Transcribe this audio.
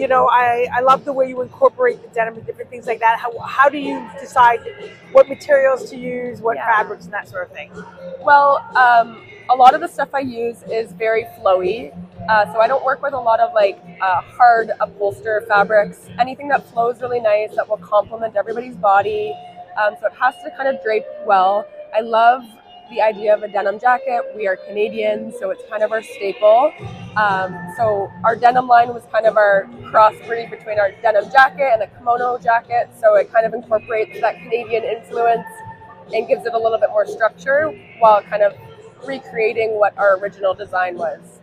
you know, I, I love the way you incorporate the denim and different things like that. How, how do you decide what materials to use, what Yeah. fabrics, and that sort of thing? Well, um, a lot of the stuff I use is very flowy. Uh, so I don't work with a lot of like uh, hard upholster fabrics. Anything that flows really nice that will complement everybody's body. Um, so it has to kind of drape well. I love the idea of a denim jacket. We are Canadian, so it's kind of our staple. Um, so our denim line was kind of our crossbreed between our denim jacket and a kimono jacket. So it kind of incorporates that Canadian influence and gives it a little bit more structure while kind of recreating what our original design was.